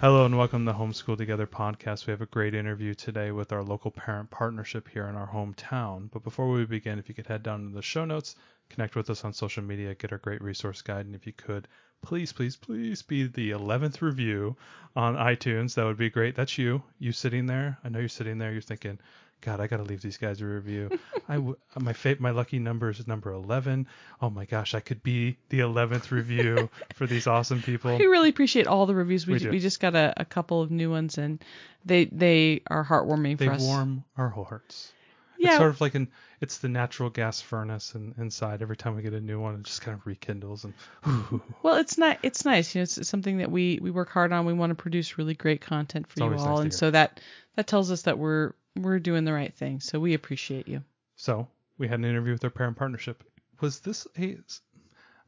Hello and welcome to Homeschool Together podcast. We have a great interview today with our local parent partnership here in our hometown. But before we begin, if you could head down to the show notes, connect with us on social media, get our great resource guide, and if you could, please, please, please be the 11th review on iTunes. That would be great. That's you. You sitting there. I know you're sitting there. You're thinking, God, I got to leave these guys a review. I w- my fa- my lucky number is number 11. Oh my gosh, I could be the 11th review for these awesome people. We really appreciate all the reviews. We, We ju- we just got a, a couple of new ones, and they they are heartwarming They for us. warm our hearts. Yeah. It's sort of like an it's the natural gas furnace and inside every time we get a new one it just kind of rekindles and Well, it's not. It's nice. You know, it's, it's something that we we work hard on. We want to produce really great content for It's you all, nice and so that that tells us that we're we're doing the right thing. So we appreciate you. so we had an interview with our parent partnership. Was this a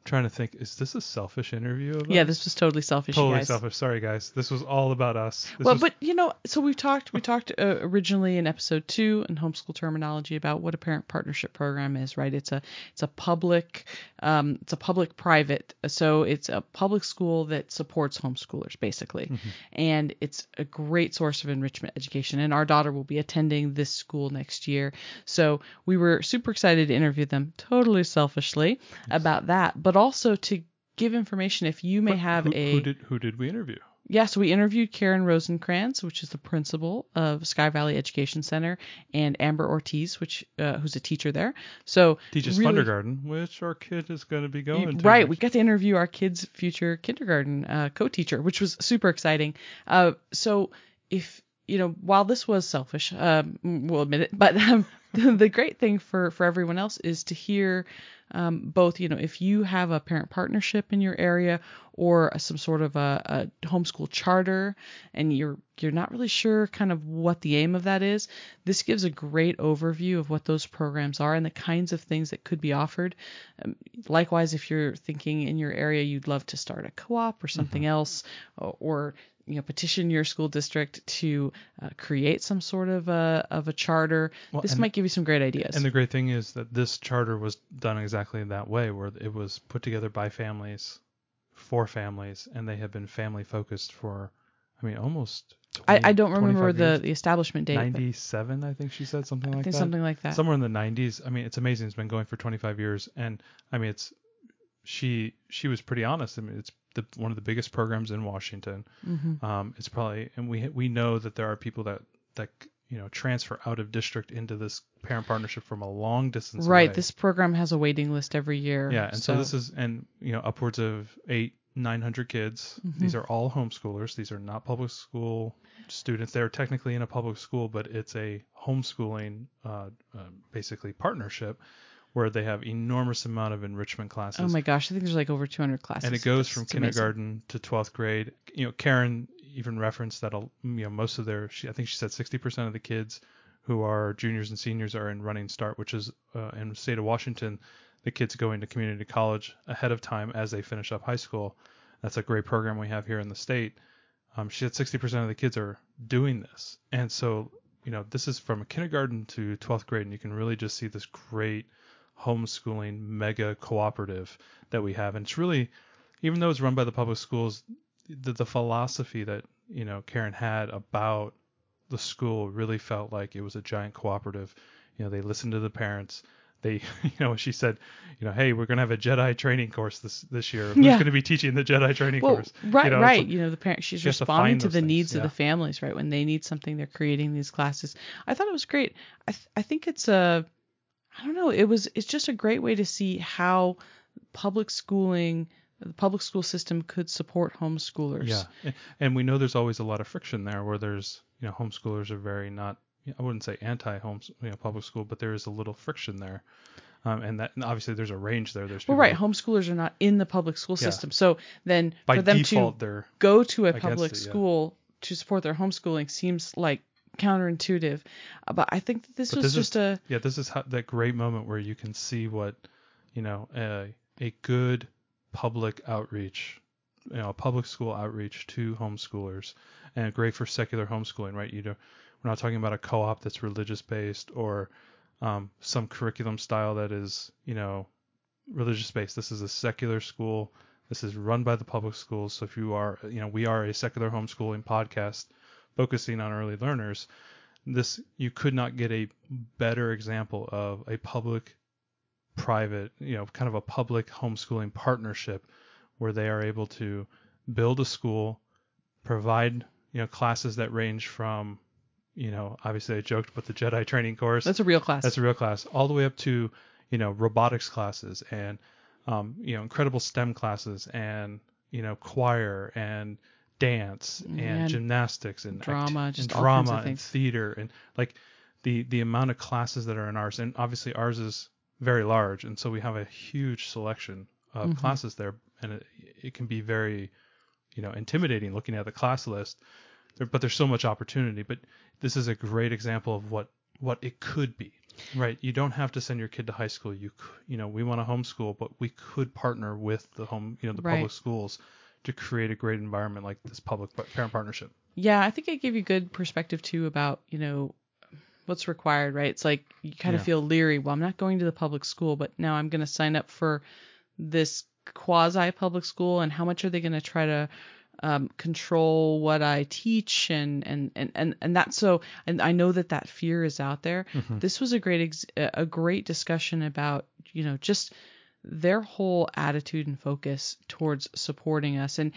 trying to think, is this a selfish interview of Yeah, this was totally selfish, totally guys. selfish. Sorry guys. This was all about us. This well, was- but you know, so we've talked we talked uh, originally in episode two in homeschool terminology about what a parent partnership program is, right? It's a it's a public um, it's a public private, so it's a public school that supports homeschoolers basically, and it's a great source of enrichment education. And our daughter will be attending this school next year, so we were super excited to interview them, totally selfishly about that, but also to give information if you may but have who, a who did who did we interview? yeah, so we interviewed Karen Rosenkrantz, which is the principal of Sky Valley Education Center, and Amber Ortiz, which uh, who's a teacher there. So Teaches really- kindergarten, which our kid is going to be going to. Right, we got to interview our kid's future kindergarten uh, co-teacher, which was super exciting. Uh, so if you know, while this was selfish, um, we'll admit it, but um, the great thing for for everyone else is to hear um, both. You know, if you have a parent partnership in your area or some sort of a, a homeschool charter, and you're you're not really sure kind of what the aim of that is, this gives a great overview of what those programs are and the kinds of things that could be offered. Um, likewise, if you're thinking in your area you'd love to start a co-op or something Mm-hmm. else, or, or you know petition your school district to uh, create some sort of a of a charter, Well, this might give you some great ideas. And the great thing is that this charter was done exactly that way, where it was put together by families, for families, and they have been family focused for, I mean, almost. 20, I, I don't remember the, years. the establishment date. 97, I think she said something I like think that. something like that. Somewhere in the 90s. I mean, it's amazing. It's been going for 25 years, and I mean, it's she she was pretty honest. I mean, it's the, one of the biggest programs in Washington. Mhm. Um, it's probably, and we we know that there are people that that you know transfer out of district into this parent partnership from a long distance Right, away. this program has a waiting list every year. yeah, and so, this is and you know upwards of eight nine hundred kids. These are all homeschoolers. These are not public school students. They're technically in a public school, but it's a homeschooling uh, uh, basically partnership where they have enormous amount of enrichment classes. Oh my gosh, I think there's like over 200 classes. and it goes from it's amazing. kindergarten to 12th grade. You know karen even referenced that you know most of their she, i think she said 60% of the kids who are juniors and seniors are in running start which is uh, in the state of washington the kids go into community college ahead of time as they finish up high school. That's a great program we have here in the state. Um, she said 60% of the kids are doing this. And so you know this is from kindergarten to 12th grade and you can really just see this great homeschooling mega cooperative that we have and it's really even though it's run by the public schools the, the philosophy that you know karen had about the school really felt like it was a giant cooperative you know they listened to the parents they you know she said you know hey we're going to have a jedi training course this this year who's Yeah. going to be teaching the jedi training Well, course right, you know, right. like- you know, the parents, she's she has to responding to the things, needs yeah. of the families, right? When they need something, they're creating these classes. I thought it was great. I th- I think it's a, I don't know. It was it's just a great way to see how public schooling the public school system could support homeschoolers. Yeah, and we know there's always a lot of friction there, where there's you know homeschoolers are very not I wouldn't say anti-home you know public school, but there is a little friction there, um, and that and obviously there's a range there. There's Well, right. Homeschoolers are not in the public school Yeah. system, so then by for them default to go to a public it, yeah. school to support their homeschooling seems like counterintuitive. Uh, But I think that this But was this is- just a yeah this is how, that great moment where you can see what you know a a good public outreach you know a public school outreach to homeschoolers and great for secular homeschooling right? You know we're not talking about a co-op that's religious based or um, some curriculum style that is you know religious based this is a secular school. This is run by the public schools. So if you are you know we are a secular homeschooling podcast focusing on early learners this you could not get a better example of a public private you know kind of a public homeschooling partnership where they are able to build a school provide you know classes that range from you know obviously i joked about the jedi training course that's a real class. that's a real class all the way up to you know robotics classes and um, you know incredible STEM classes and you know choir and dance and Yeah, gymnastics and act- drama, and just all drama and theater and like the the amount of classes that are in ours and obviously ours is very large and so we have a huge selection of Mhm. classes there and it, it can be very you know intimidating looking at the class list. There, but there's so much opportunity but this is a great example of what what it could be right? You don't have to send your kid to high school. You you know we want to homeschool but we could partner with the home you know the Right. public schools to create a great environment like this public parent partnership Yeah, I think it gave you good perspective too about, you know, what's required, right? It's like you kind of feel leery. Well, I'm not going to the public school, but now I'm going to sign up for this quasi public school, and how much are they going to try to um, control what I teach, and and and and and that's so. And I know that that fear is out there. Mm-hmm. This was a great ex- a great discussion about, you know, just their whole attitude and focus towards supporting us. And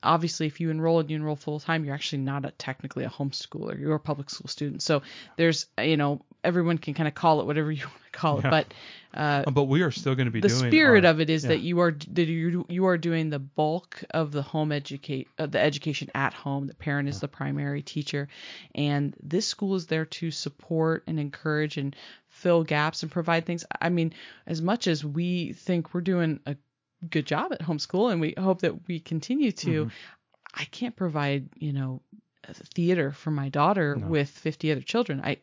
obviously if you enroll and you enroll full time you're actually not a, technically a homeschooler. You're a public school student. So there's you know everyone can kind of call it whatever you want to call it. Yeah. but uh, Uh, but we are still going to be the spirit our- of it is yeah. that you are that you you are doing the bulk of the home educate uh, the education at home. The parent is the primary teacher. And this school is there to support and encourage and fill gaps and provide things i mean as much as we think we're doing a good job at homeschool and we hope that we continue to Mhm. i can't provide you know a theater for my daughter No. with 50 other children i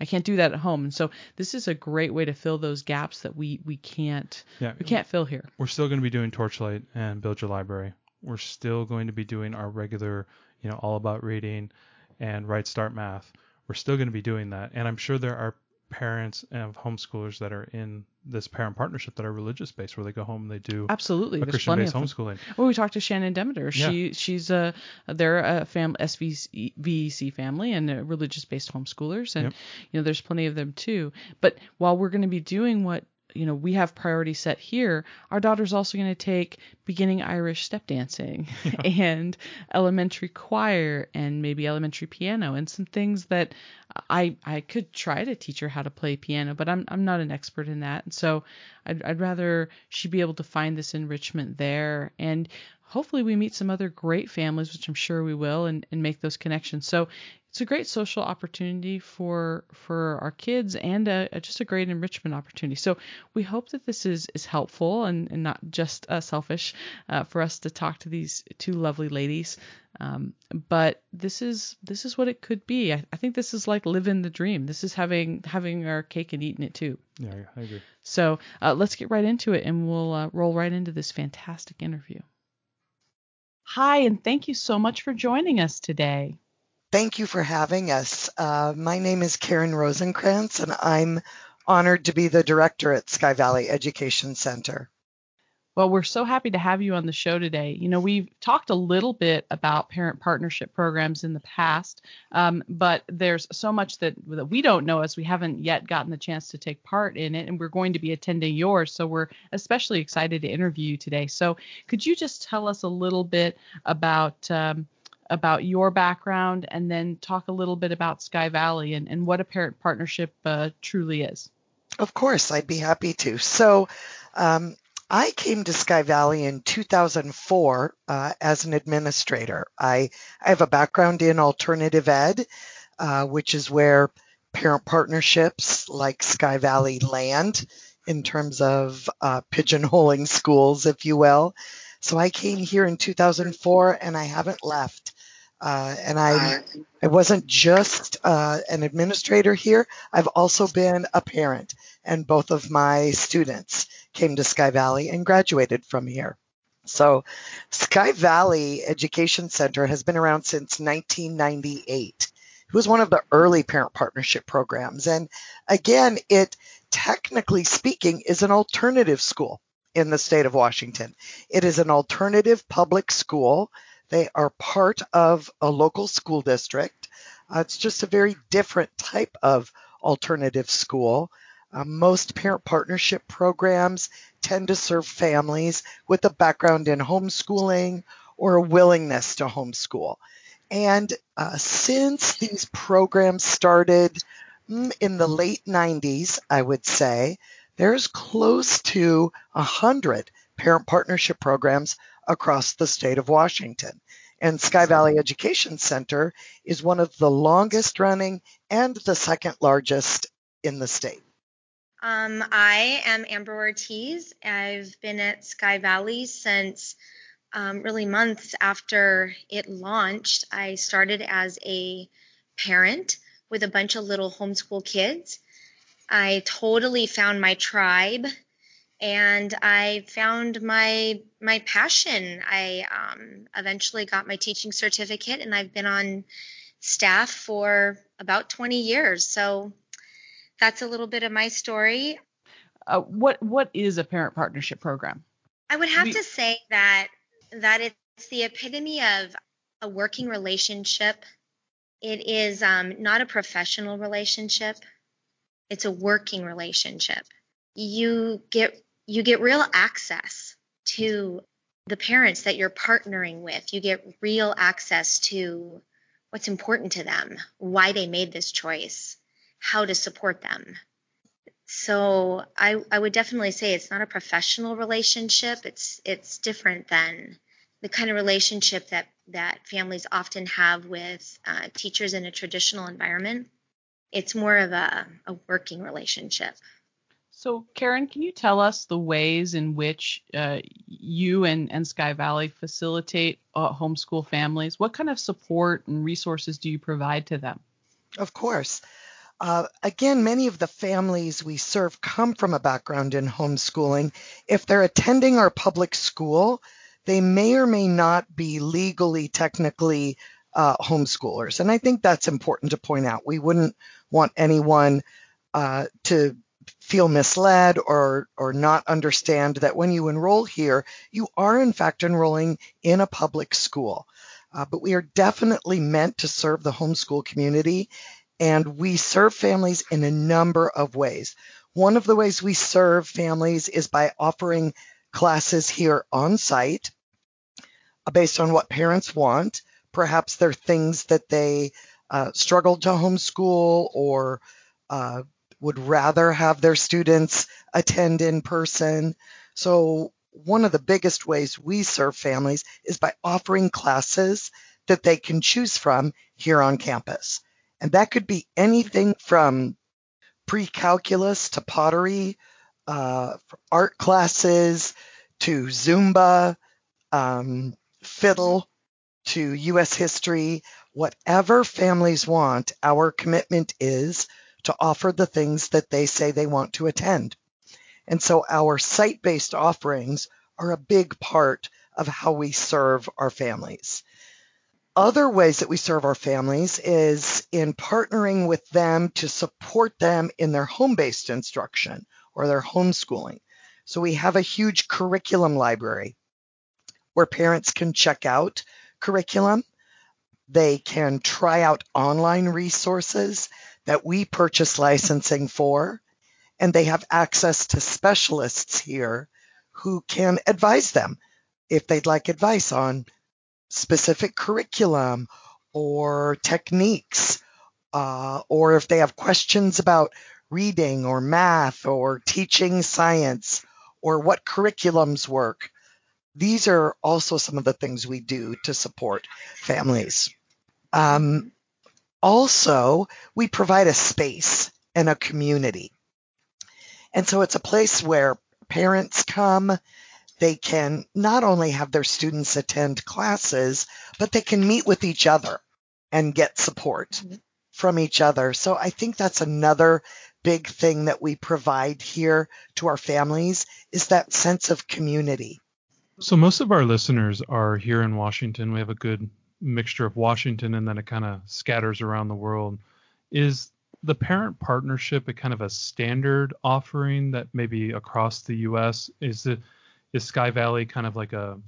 I can't do that at home, and so this is a great way to fill those gaps that we we can't yeah we can't fill here. we're still going to be doing Torchlight and Build Your Library. We're still going to be doing our regular, you know, all about reading and Right Start Math. We're still going to be doing that. And I'm sure there are parents of homeschoolers that are in this parent partnership that are religious based where they go home and they do Absolutely, a Christian based homeschooling. Well, we talked to Shannon Demeter. Yeah. She she's a they're a family SVC family and religious based homeschoolers, and Yep. you know there's plenty of them too. But while we're going to be doing what you know we have priority set here, our daughter's also going to take beginning Irish step dancing and elementary choir and maybe elementary piano and some things that I I could try to teach her how to play piano, but I'm I'm not an expert in that. And so I'd I'd rather she be able to find this enrichment there and hopefully we meet some other great families, which I'm sure we will, and, and make those connections. So it's a great social opportunity for for our kids and a, a- just a great enrichment opportunity. So we hope that this is is helpful and, and not just uh, selfish uh, for us to talk to these two lovely ladies. Um, but this is this is what it could be. I, I think this is like living the dream. This is having having our cake and eating it too. Yeah, I agree. So uh, let's get right into it and we'll uh, roll right into this fantastic interview. Hi, and thank you so much for joining us today. Thank you for having us. Uh, my name is Karen Rosenkrantz, and I'm honored to be the director at Sky Valley Education Center. Well, we're so happy to have you on the show today. You know, we've talked a little bit about parent partnership programs in the past, um, but there's so much that, that we don't know as we haven't yet gotten the chance to take part in it, and we're going to be attending yours. So we're especially excited to interview you today. So could you just tell us a little bit about um, about your background, and then talk a little bit about Sky Valley and, and what a parent partnership uh, truly is? Of course, I'd be happy to. So, um, I came to Sky Valley in 2004 uh, as an administrator. I, I have a background in alternative ed, uh, which is where parent partnerships like Sky Valley land in terms of uh, pigeonholing schools, if you will. So I came here in 2004 and I haven't left. Uh, and I, I wasn't just uh, an administrator here. I've also been a parent, and both of my students came to Sky Valley and graduated from here. So, Sky Valley Education Center has been around since 1998. It was one of the early parent partnership programs, and again, it technically speaking is an alternative school in the state of Washington. It is an alternative public school they are part of a local school district. Uh, it's just a very different type of alternative school. Uh, most parent partnership programs tend to serve families with a background in homeschooling or a willingness to homeschool. And uh, since these programs started mm, in the late 90s, I would say, there's close to 100 parent partnership programs across the state of Washington. And Sky Valley Education Center is one of the longest running and the second largest in the state. Um, I am Amber Ortiz. I've been at Sky Valley since um, really months after it launched. I started as a parent with a bunch of little homeschool kids. I totally found my tribe and I found my my passion. I um, eventually got my teaching certificate, and I've been on staff for about 20 years. So that's a little bit of my story. Uh, what what is a parent partnership program? I would have we, to say that that it's the epitome of a working relationship. It is um, not a professional relationship. It's a working relationship. You get you get real access to the parents that you're partnering with. You get real access to what's important to them, why they made this choice, how to support them. So I, I would definitely say it's not a professional relationship. It's it's different than the kind of relationship that that families often have with uh, teachers in a traditional environment. It's more of a, a working relationship. So, Karen, can you tell us the ways in which uh, you and, and Sky Valley facilitate uh, homeschool families? What kind of support and resources do you provide to them? Of course. Uh, again, many of the families we serve come from a background in homeschooling. If they're attending our public school, they may or may not be legally, technically uh, homeschoolers. And I think that's important to point out. We wouldn't want anyone uh, to feel misled or or not understand that when you enroll here, you are in fact enrolling in a public school. Uh, but we are definitely meant to serve the homeschool community, and we serve families in a number of ways. One of the ways we serve families is by offering classes here on site uh, based on what parents want. Perhaps there are things that they uh, struggled to homeschool or uh, would rather have their students attend in person. So one of the biggest ways we serve families is by offering classes that they can choose from here on campus. And that could be anything from pre-calculus to pottery, uh, art classes to Zumba, um, fiddle to U.S. history, whatever families want, our commitment is to offer the things that they say they want to attend. And so our site based offerings are a big part of how we serve our families. Other ways that we serve our families is in partnering with them to support them in their home based instruction or their homeschooling. So we have a huge curriculum library where parents can check out curriculum. They can try out online resources that we purchase licensing for, and they have access to specialists here who can advise them if they'd like advice on specific curriculum or techniques, uh, or if they have questions about reading or math or teaching science or what curriculums work. These are also some of the things we do to support families. Um, also, we provide a space and a community. And so it's a place where parents come, they can not only have their students attend classes, but they can meet with each other and get support mm-hmm. from each other. So I think that's another big thing that we provide here to our families is that sense of community. So most of our listeners are here in Washington. We have a good mixture of Washington and then it kind of scatters around the world. Is the parent partnership a kind of a standard offering that maybe across the US is it is Sky Valley kind of like a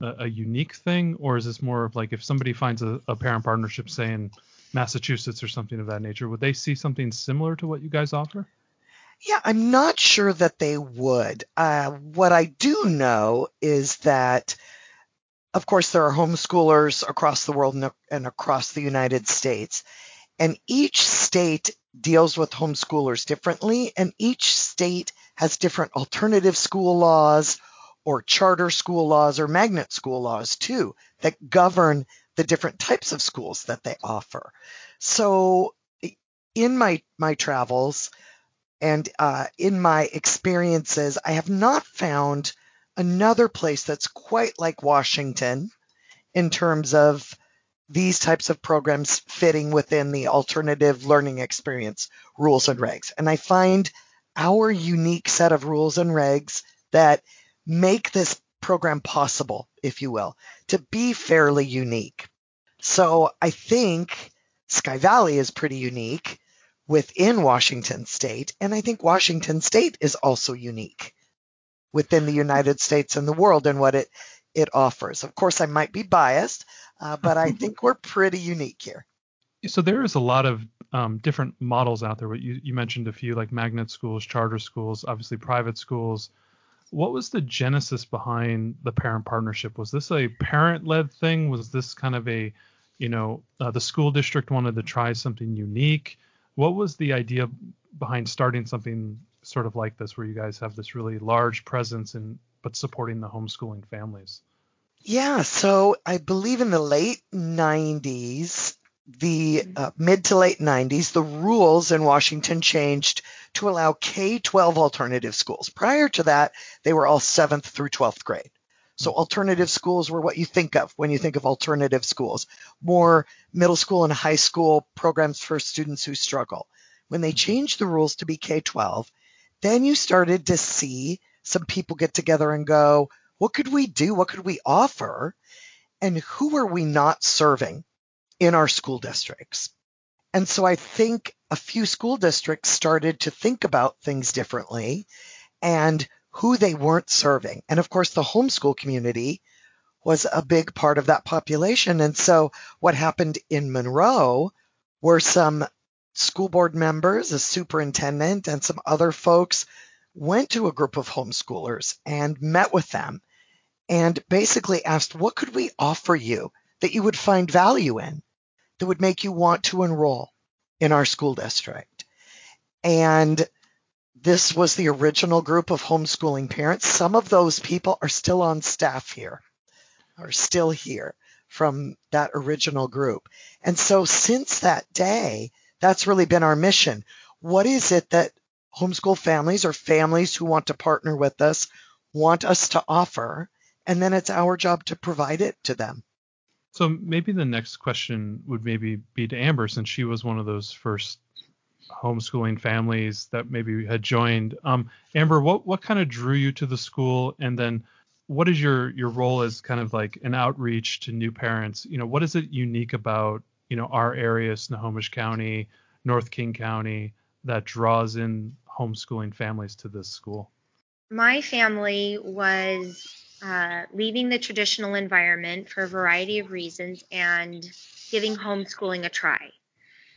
a, a unique thing or is this more of like if somebody finds a, a parent partnership say in Massachusetts or something of that nature would they see something similar to what you guys offer? Yeah, I'm not sure that they would. Uh, what I do know is that, of course, there are homeschoolers across the world and across the United States. And each state deals with homeschoolers differently, and each state has different alternative school laws or charter school laws or magnet school laws too that govern the different types of schools that they offer. So in my my travels, and uh, in my experiences, I have not found another place that's quite like Washington in terms of these types of programs fitting within the alternative learning experience rules and regs. And I find our unique set of rules and regs that make this program possible, if you will, to be fairly unique. So I think Sky Valley is pretty unique within Washington state. And I think Washington state is also unique within the United States and the world and what it, it offers. Of course, I might be biased, uh, but I think we're pretty unique here. So there is a lot of um, different models out there. You, you mentioned a few like magnet schools, charter schools, obviously private schools. What was the genesis behind the parent partnership? Was this a parent-led thing? Was this kind of a, you know, uh, the school district wanted to try something unique? What was the idea behind starting something sort of like this, where you guys have this really large presence in but supporting the homeschooling families? Yeah, so I believe in the late 90s, the uh, mid to late 90s, the rules in Washington changed to allow K 12 alternative schools. Prior to that, they were all 7th through 12th grade. So alternative schools were what you think of when you think of alternative schools, more middle school and high school programs for students who struggle. When they changed the rules to be K-12, then you started to see some people get together and go, what could we do? What could we offer? And who are we not serving in our school districts? And so I think a few school districts started to think about things differently and who they weren't serving. And of course, the homeschool community was a big part of that population. And so what happened in Monroe were some school board members, a superintendent, and some other folks went to a group of homeschoolers and met with them and basically asked, what could we offer you that you would find value in that would make you want to enroll in our school district? And this was the original group of homeschooling parents. Some of those people are still on staff here, are still here from that original group. And so since that day, that's really been our mission. What is it that homeschool families or families who want to partner with us want us to offer? And then it's our job to provide it to them. So maybe the next question would maybe be to Amber since she was one of those first homeschooling families that maybe had joined. Um, Amber, what what kind of drew you to the school, and then what is your your role as kind of like an outreach to new parents? You know, what is it unique about you know our area, Snohomish County, North King County, that draws in homeschooling families to this school? My family was uh, leaving the traditional environment for a variety of reasons and giving homeschooling a try.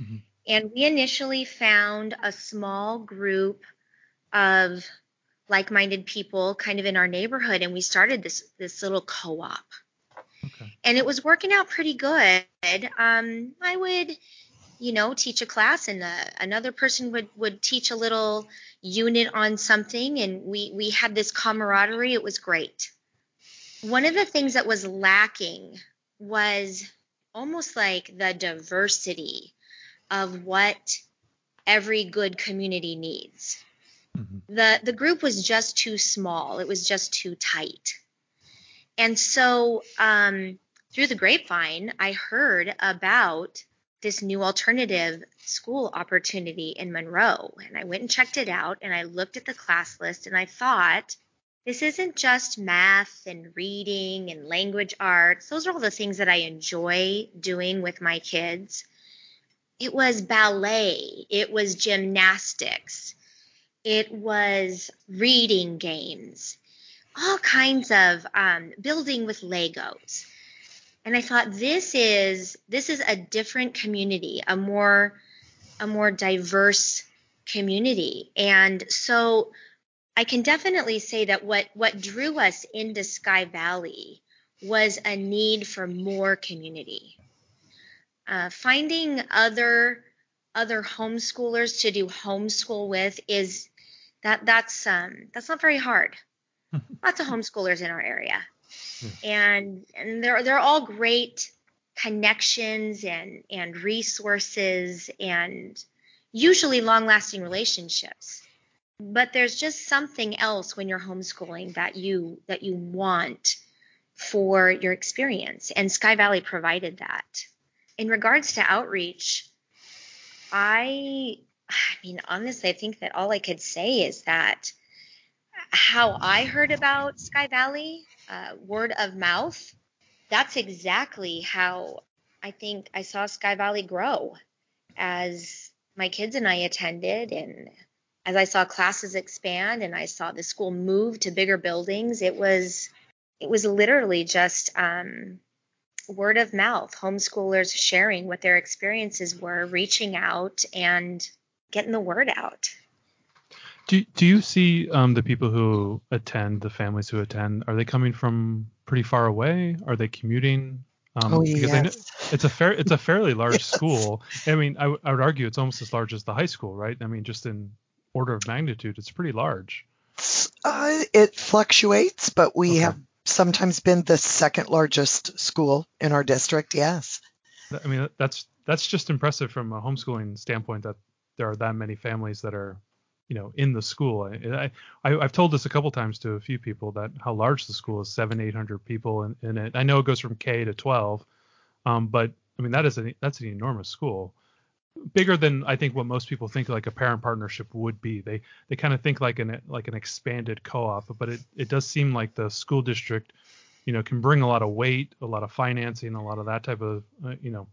Mm-hmm. And we initially found a small group of like-minded people kind of in our neighborhood and we started this this little co-op. Okay. And it was working out pretty good. Um, I would you know, teach a class and uh, another person would, would teach a little unit on something and we, we had this camaraderie. It was great. One of the things that was lacking was almost like the diversity of what every good community needs. Mm-hmm. The the group was just too small. It was just too tight. And so um, through the grapevine, I heard about this new alternative school opportunity in Monroe. And I went and checked it out and I looked at the class list and I thought, this isn't just math and reading and language arts. Those are all the things that I enjoy doing with my kids. It was ballet, it was gymnastics, it was reading games, all kinds of um, building with Legos and I thought this is this is a different community, a more a more diverse community. And so I can definitely say that what what drew us into Sky Valley was a need for more community. Uh, finding other other homeschoolers to do homeschool with is that that's um, that's not very hard. Lots of homeschoolers in our area, hmm. and and they're they're all great connections and and resources and usually long lasting relationships. But there's just something else when you're homeschooling that you that you want for your experience. And sky valley provided that. In regards to outreach i i mean honestly i think that all i could say is that how i heard about sky valley uh, word of mouth, that's exactly how I think I saw Sky Valley grow as my kids and I attended and as I saw classes expand and I saw the school move to bigger buildings, it was it was literally just um, word of mouth, homeschoolers sharing what their experiences were, reaching out and getting the word out. Do do you see um, the people who attend, the families who attend, are they coming from pretty far away? Are they commuting? Um, oh because yes. It's a fair it's a fairly large yes. school. I mean, I, w- I would argue it's almost as large as the high school, right? I mean, just in order of magnitude, it's pretty large. Uh, it fluctuates, but we okay. have sometimes been the second largest school in our district. Yes. I mean, that's that's just impressive from a homeschooling standpoint that there are that many families that are you know in the school. I, I have told this a couple times to a few people that how large the school is seven eight hundred people in, in, it. I know it goes from K to twelve, um, but I mean that is a that's an enormous school, bigger than I think what most people think like a parent partnership would be. They they kind of think like an like an expanded co-op, but it it does seem like the school district, you know, can bring a lot of weight, a lot of financing, a lot of that type of uh, you know,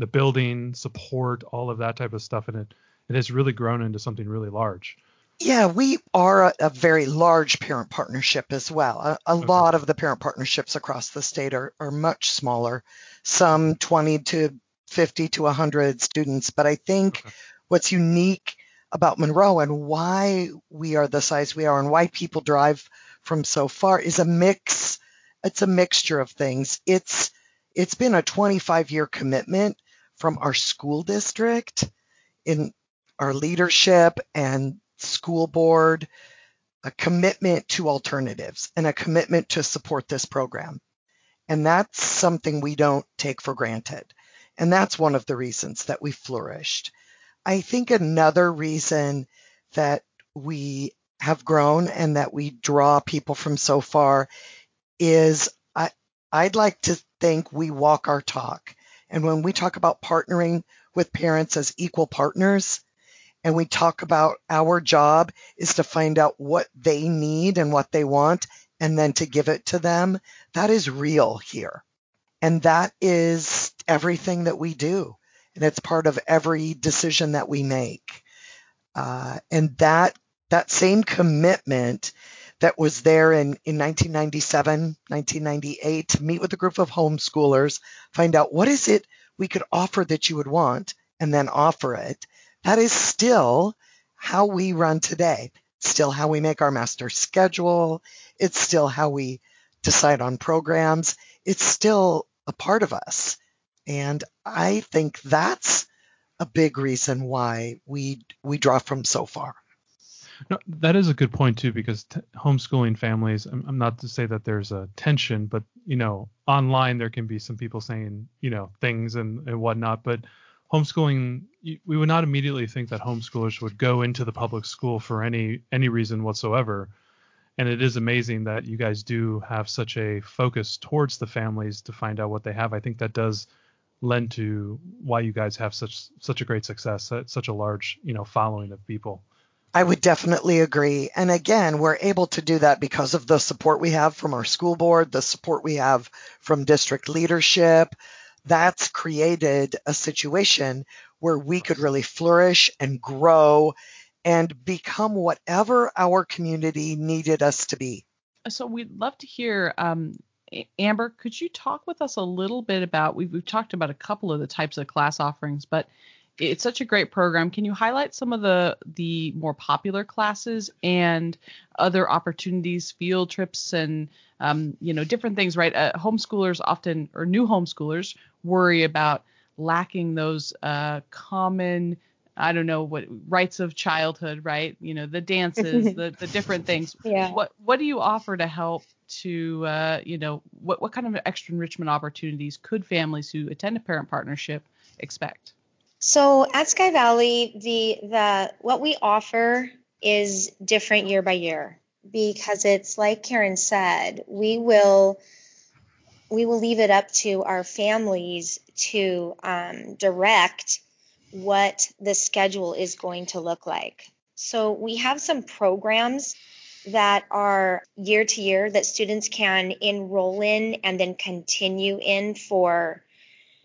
the building support, all of that type of stuff, and it it has really grown into something really large. Yeah, we are a, a very large parent partnership as well. A, a okay. lot of the parent partnerships across the state are, are much smaller, some 20 to 50 to 100 students. But I think okay. what's unique about Monroe and why we are the size we are and why people drive from so far is a mix. It's a mixture of things. It's it's been a 25 year commitment from our school district in our leadership and school board a commitment to alternatives and a commitment to support this program. And that's something we don't take for granted. And that's one of the reasons that we flourished. I think another reason that we have grown and that we draw people from so far is I, I'd like to think we walk our talk. And when we talk about partnering with parents as equal partners, and we talk about our job is to find out what they need and what they want and then to give it to them. That is real here. And that is everything that we do. And it's part of every decision that we make. Uh, and that, that same commitment that was there in, in 1997, 1998 to meet with a group of homeschoolers, find out what is it we could offer that you would want and then offer it that is still how we run today. still how we make our master schedule. It's still how we decide on programs. It's still a part of us. And I think that's a big reason why we we draw from so far. No, that is a good point too, because t- homeschooling families. I'm, I'm, not to say that there's a tension, but you know, online there can be some people saying you know things and, and whatnot. But homeschooling, we would not immediately think that homeschoolers would go into the public school for any any reason whatsoever. And it is amazing that you guys do have such a focus towards the families to find out what they have. I think that does lend to why you guys have such such a great success, such a large you know following of people. I would definitely agree. And again, we're able to do that because of the support we have from our school board, the support we have from district leadership. That's created a situation where we could really flourish and grow and become whatever our community needed us to be. So we'd love to hear, um, Amber, could you talk with us a little bit about, we've, we've talked about a couple of the types of class offerings, but it's such a great program. Can you highlight some of the the more popular classes and other opportunities, field trips, and um, you know different things? Right, uh, homeschoolers often or new homeschoolers worry about lacking those uh, common I don't know what rites of childhood, right? You know, the dances, the the different things. Yeah. What what do you offer to help to uh, you know, what what kind of extra enrichment opportunities could families who attend a parent partnership expect? So at Sky Valley, the the what we offer is different year by year because it's like Karen said, we will we will leave it up to our families to um, direct what the schedule is going to look like. So we have some programs that are year to year that students can enroll in and then continue in for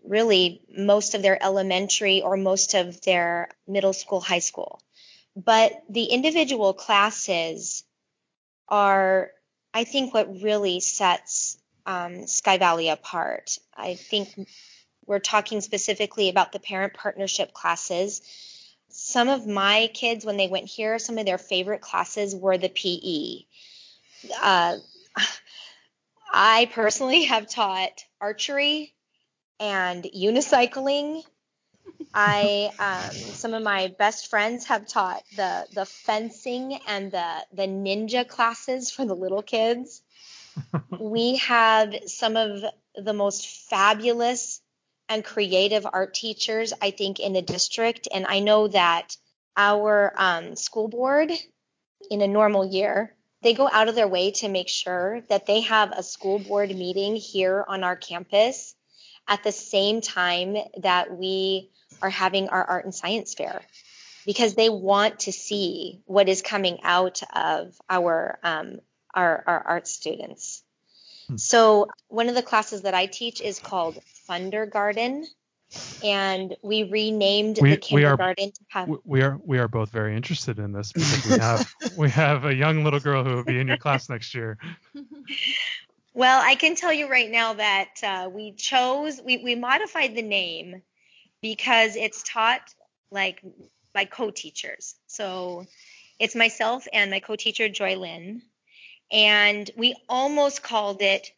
really most of their elementary or most of their middle school, high school. But the individual classes are, I think, what really sets um, Sky Valley apart. I think we're talking specifically about the parent partnership classes. Some of my kids, when they went here, some of their favorite classes were the PE. Uh, I personally have taught archery, and unicycling. I um, some of my best friends have taught the the fencing and the the ninja classes for the little kids. we have some of the most fabulous and creative art teachers I think in the district, and I know that our um, school board in a normal year they go out of their way to make sure that they have a school board meeting here on our campus at the same time that we are having our art and science fair because they want to see what is coming out of our um, our, our art students. Hmm. So one of the classes that I teach is called Thunder Garden, and we renamed we, the kindergarten we are, to have. We are we are both very interested in this because we have we have a young little girl who will be in your class next year. Well, I can tell you right now that uh, we chose, we, we modified the name because it's taught like by co-teachers. So it's myself and my co-teacher Joy Lynn, and we almost called it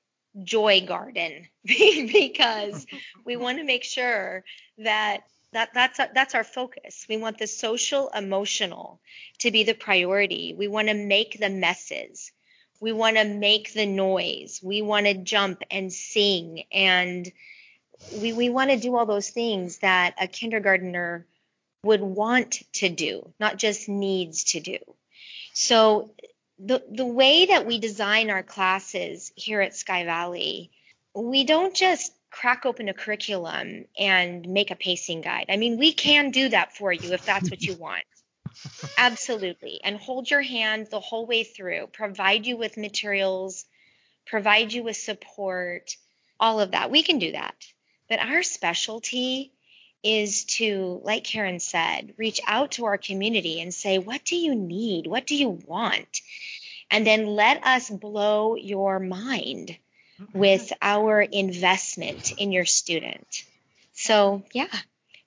Joy Garden because we want to make sure that that that's that's our focus. We want the social emotional to be the priority. We want to make the messes we want to make the noise. We want to jump and sing. And we, we want to do all those things that a kindergartner would want to do, not just needs to do. So the, the way that we design our classes here at Sky Valley, we don't just crack open a curriculum and make a pacing guide. I mean, we can do that for you if that's what you want. Absolutely. And hold your hand the whole way through, provide you with materials, provide you with support, all of that. We can do that. But our specialty is to, like Karen said, reach out to our community and say, what do you need? What do you want? And then let us blow your mind with our investment in your student. So, yeah,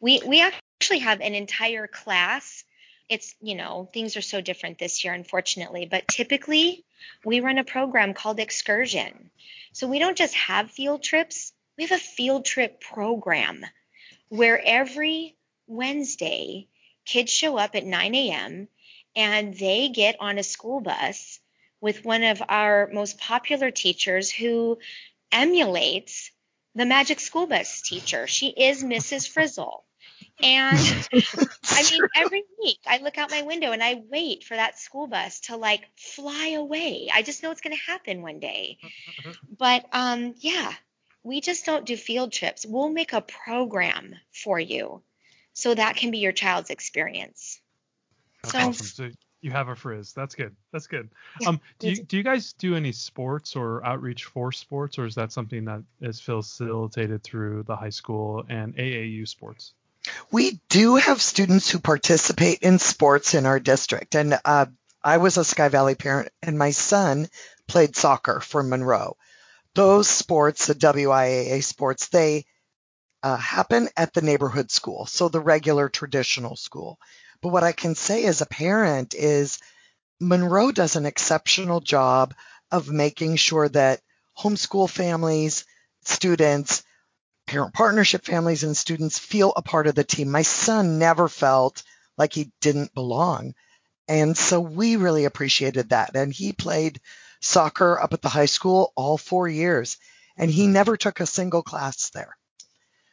we, we actually have an entire class it's you know things are so different this year unfortunately but typically we run a program called excursion so we don't just have field trips we have a field trip program where every Wednesday, kids show up at 9 a.m. and they get on a school bus with one of our most popular teachers who emulates the magic school bus teacher. She is Mrs. Frizzle. And I mean, every week I look out my window and I wait for that school bus to like fly away. I just know it's going to happen one day. But um, yeah, we just don't do field trips. We'll make a program for you so that can be your child's experience. That's So- awesome. So you have a frizz. That's good. That's good. Yeah, um, do you do you guys do any sports or outreach for sports, or is that something that is facilitated through the high school and AAU sports? We do have students who participate in sports in our district. And uh, I was a Sky Valley parent, and my son played soccer for Monroe. Those sports, the WIAA sports, they uh, happen at the neighborhood school, so the regular traditional school. But what I can say as a parent is Monroe does an exceptional job of making sure that homeschool families, students, parent partnership families and students feel a part of the team. My son never felt like he didn't belong. And so we really appreciated that. And he played soccer up at the high school all four years, and he never took a single class there.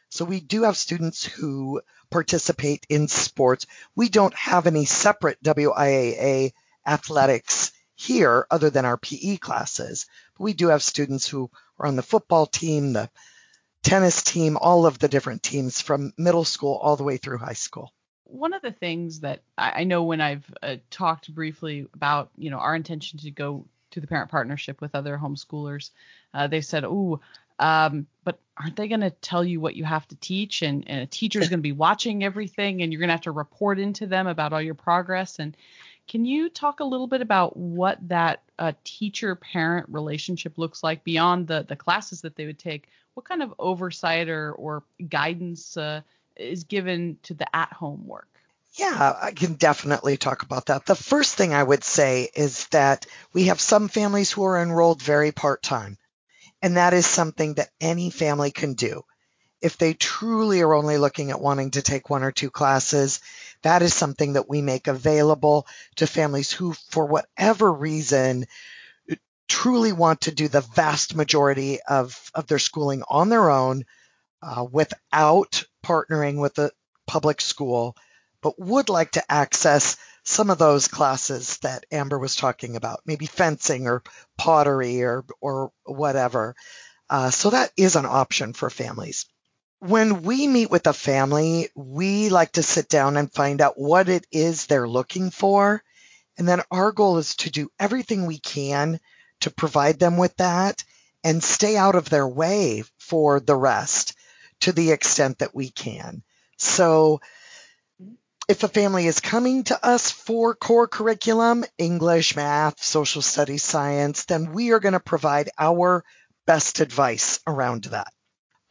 So we do have students who participate in sports. We don't have any separate WIAA athletics here other than our PE classes. But we do have students who are on the football team, the tennis team, all of the different teams from middle school all the way through high school. one of the things that I, know when I've uh, talked briefly about, you know, our intention to go to the parent partnership with other homeschoolers, uh, they said, "Oh, um, but aren't they going to tell you what you have to teach? And, and a teacher's going to be watching everything, and you're going to have to report into them about all your progress." And can you talk a little bit about what that uh, teacher-parent relationship looks like beyond the the classes that they would take? What kind of oversight or or guidance uh, is given to the at-home work? Yeah, I can definitely talk about that. The first thing I would say is that we have some families who are enrolled very part time, and that is something that any family can do. If they truly are only looking at wanting to take one or two classes, that is something that we make available to families who, for whatever reason, truly want to do the vast majority of, of their schooling on their own uh, without partnering with the public school, but would like to access some of those classes that Amber was talking about, maybe fencing or pottery or, or whatever. Uh, so that is an option for families. When we meet with a family, we like to sit down and find out what it is they're looking for. And then our goal is to do everything we can to provide them with that and stay out of their way for the rest to the extent that we can. So if a family is coming to us for core curriculum, English, math, social studies, science, then we are going to provide our best advice around that.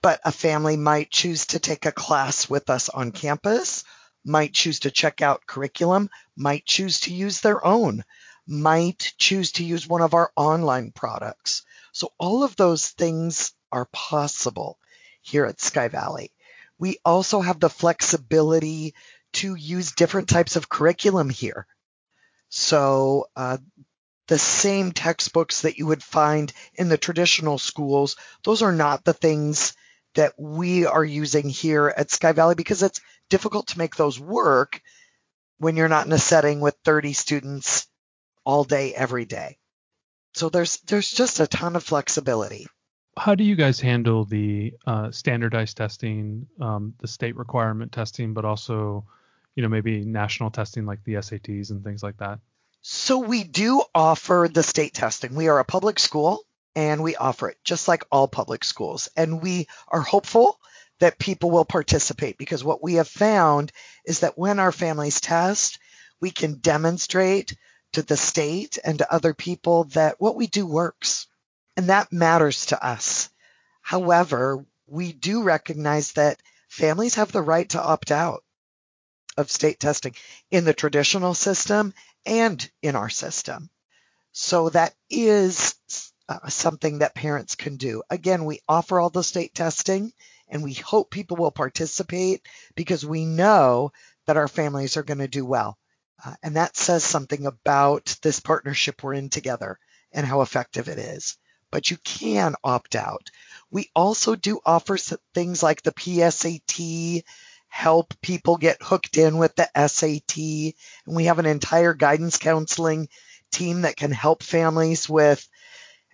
But a family might choose to take a class with us on campus, might choose to check out curriculum, might choose to use their own, might choose to use one of our online products. So all of those things are possible here at Sky Valley. We also have the flexibility to use different types of curriculum here. So uh, the same textbooks that you would find in the traditional schools, those are not the things that we are using here at Sky Valley because it's difficult to make those work when you're not in a setting with 30 students all day every day. So there's there's just a ton of flexibility. How do you guys handle the uh, standardized testing, um, the state requirement testing, but also, you know, maybe national testing like the SATs and things like that? So we do offer the state testing. We are a public school and we offer it just like all public schools. And we are hopeful that people will participate because what we have found is that when our families test, we can demonstrate to the state and to other people that what we do works. And that matters to us. However, we do recognize that families have the right to opt out of state testing in the traditional system and in our system. So that is uh, something that parents can do. Again, we offer all the state testing And we hope people will participate because we know that our families are going to do well. Uh, and that says something about this partnership we're in together and how effective it is. But you can opt out. We also do offer things like the PSAT, help people get hooked in with the SAT. And we have an entire guidance counseling team that can help families with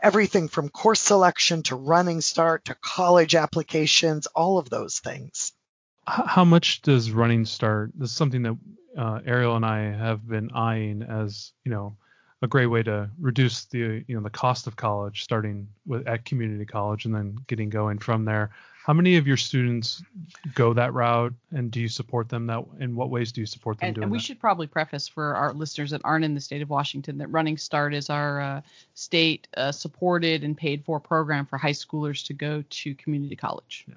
everything from course selection to running start to college applications, all of those things. How much does running start? This is something that uh, Ariel and I have been eyeing as you know a great way to reduce the you know the cost of college, starting with at community college and then getting going from there. How many of your students go that route, and do you support them that? In what ways do you support them and, doing and we that? should probably preface for our listeners that aren't in the state of Washington that Running Start is our uh, state uh, supported and paid for program for high schoolers to go to community college. Yeah.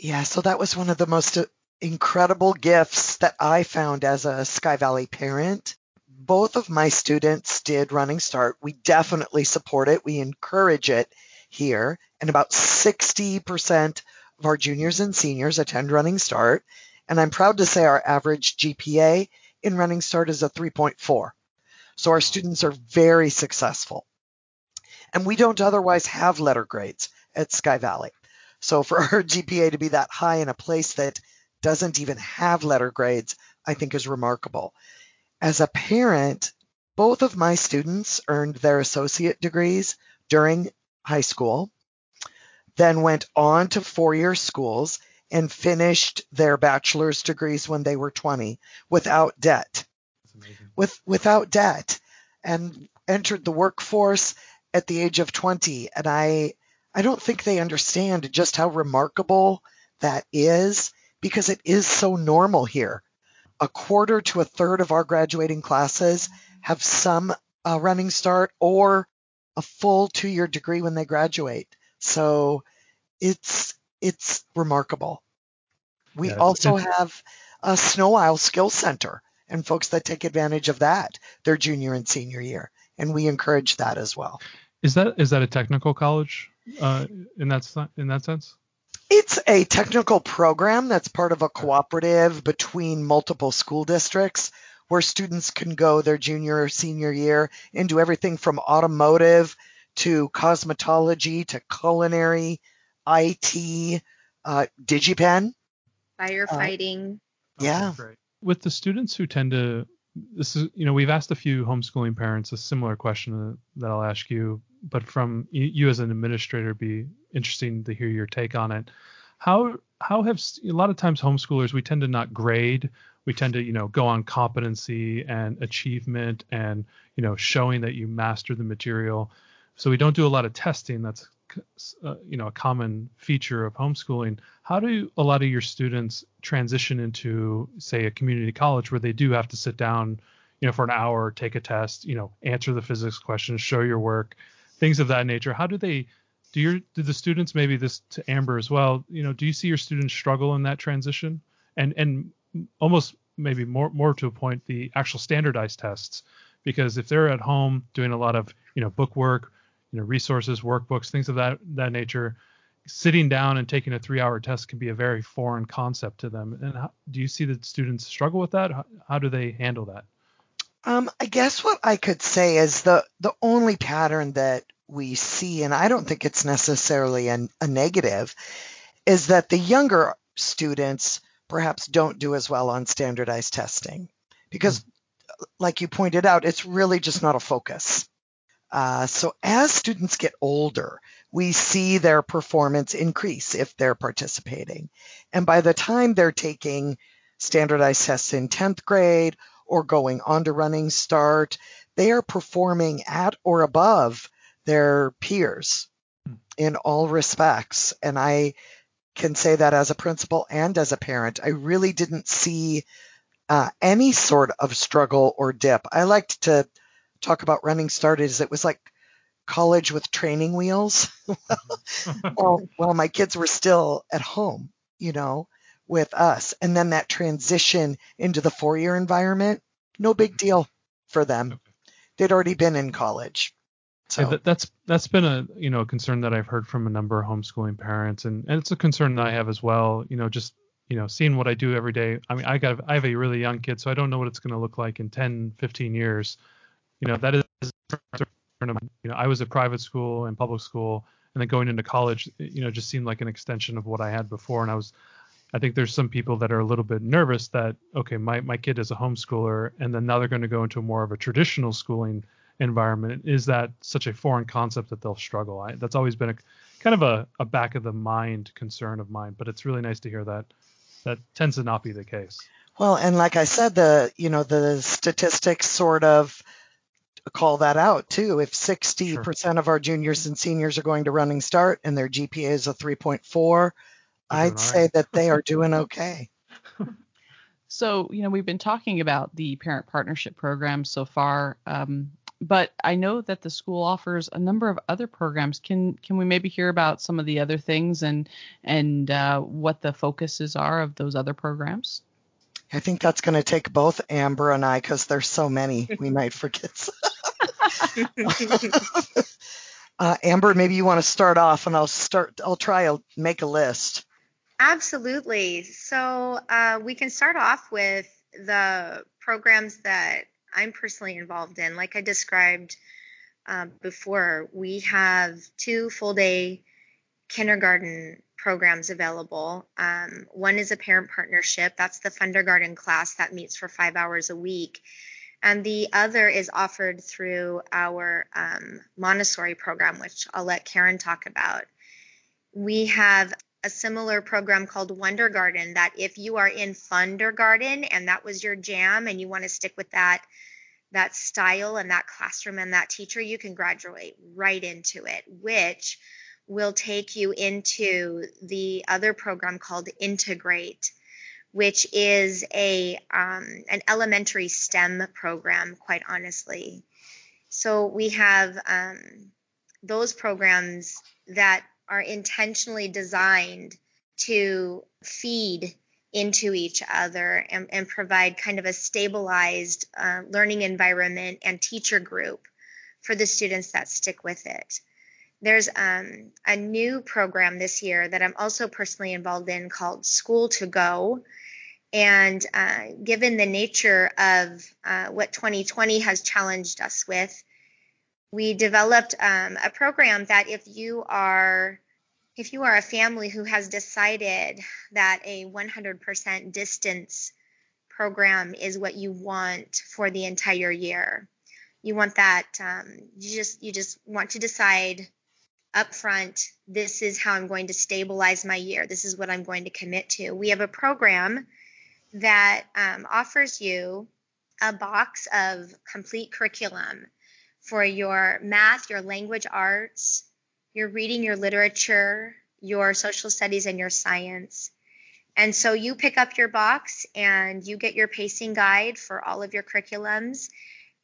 Yeah, so that was one of the most uh, incredible gifts that I found as a Sky Valley parent. Both of my students did Running Start. We definitely support it. We encourage it here, and about 60% of our juniors and seniors attend Running Start. And I'm proud to say our average GPA in Running Start is a 3.4. So our students are very successful. And we don't otherwise have letter grades at Sky Valley. So for our GPA to be that high in a place that doesn't even have letter grades, I think is remarkable. As a parent, both of my students earned their associate degrees during high school, then went on to four year schools and finished their bachelor's degrees when they were 20 without debt. With, without debt and entered the workforce at the age of 20. And I, I don't think they understand just how remarkable that is because it is so normal here. A quarter to a third of our graduating classes have some uh, running start or a full two year degree when they graduate. So it's it's remarkable. We Yeah, also have a Sno-Isle Skill Center and folks that take advantage of that their junior and senior year, and we encourage that as well. Is that is that a technical college uh, in that in that sense? It's a technical program that's part of a cooperative between multiple school districts where students can go their junior or senior year and do everything from automotive to cosmetology to culinary, IT, uh, DigiPen. Firefighting. Yeah. great. With the students who tend to, this is, you know, we've asked a few homeschooling parents a similar question that I'll ask you, but from you, you as an administrator, be interesting to hear your take on it. How how have a lot of times homeschoolers we tend to not grade, we tend to you know go on competency and achievement and you know showing that you master the material. So we don't do a lot of testing. That's uh, you know a common feature of homeschooling how do a lot of your students transition into say a community college where they do have to sit down you know for an hour take a test you know answer the physics questions show your work things of that nature how do they do your do the students maybe this to amber as well you know do you see your students struggle in that transition and and almost maybe more more to a point the actual standardized tests. Because if they're at home doing a lot of you know book work you know resources workbooks things of that that nature sitting down and taking a three hour test can be a very foreign concept to them. And how, do you see that students struggle with that? How, how do they handle that? Um, I guess what I could say is the the only pattern that we see, and I don't think it's necessarily an, a negative, is that the younger students perhaps don't do as well on standardized testing because, like you pointed out, it's really just not a focus. Uh, so as students get older, we see their performance increase if they're participating, and by the time they're taking standardized tests in 10th grade or going on to running start, they are performing at or above their peers in all respects. And I can say that as a principal and as a parent, I really didn't see uh, any sort of struggle or dip. I liked to talk about running started as it was like college with training wheels. well, well, my kids were still at home, you know, with us. And then that transition into the four year environment, no big deal for them. They'd already been in college. So Yeah, that, that's that's been a you know a concern that I've heard from a number of homeschooling parents, and, and it's a concern that I have as well. You know, just you know seeing what I do every day. I mean, I got I have a really young kid, so I don't know what it's going to look like in 10, 15 years. You know, that is you know I was at private school and public school, and then going into college, you know, just seemed like an extension of what I had before, and I was. I think there's some people that are a little bit nervous that okay, my my kid is a homeschooler, and then now they're going to go into more of a traditional schooling environment is that such a foreign concept that they'll struggle I, that's always been a kind of a, a back of the mind concern of mine but it's really nice to hear that that tends to not be the case Well, and like I said, the you know the statistics sort of call that out too. If 60% of our juniors and seniors are going to running start and their GPA is a 3.4, I'd right. say that they are doing okay. So, you know, we've been talking about the parent partnership program so far, um, but I know that the school offers a number of other programs. Can can we maybe hear about some of the other things and and uh, what the focuses are of those other programs? I think that's going to take both Amber and I because there's so many we might forget. some. uh, Amber, maybe you want to start off, and I'll start. I'll try. I'll make a list. Absolutely. So uh, we can start off with the programs that I'm personally involved in. Like I described uh, before, we have two full day kindergarten programs available. Um, one is a parent partnership, that's the Fundergarten class that meets for five hours a week. And the other is offered through our um, Montessori program, which I'll let Karen talk about. We have a similar program called Wonder Garden that if you are in Fundergarten and that was your jam and you want to stick with that that style and that classroom and that teacher, you can graduate right into it, which will take you into the other program called Integrate, which is a um, an elementary STEM program, quite honestly. So we have um, those programs that are intentionally designed to feed into each other and, and provide kind of a stabilized uh, learning environment and teacher group for the students that stick with it. There's um, a new program this year that I'm also personally involved in called School to Go. And uh, given the nature of uh, what 2020 has challenged us with, we developed um, a program that if you are if you are a family who has decided that a 100% distance program is what you want for the entire year, you want that um, you just you just want to decide upfront this is how I'm going to stabilize my year. This is what I'm going to commit to. We have a program that um, offers you a box of complete curriculum for your math, your language arts, your reading, your literature, your social studies, and your science. And so you pick up your box and you get your pacing guide for all of your curriculums.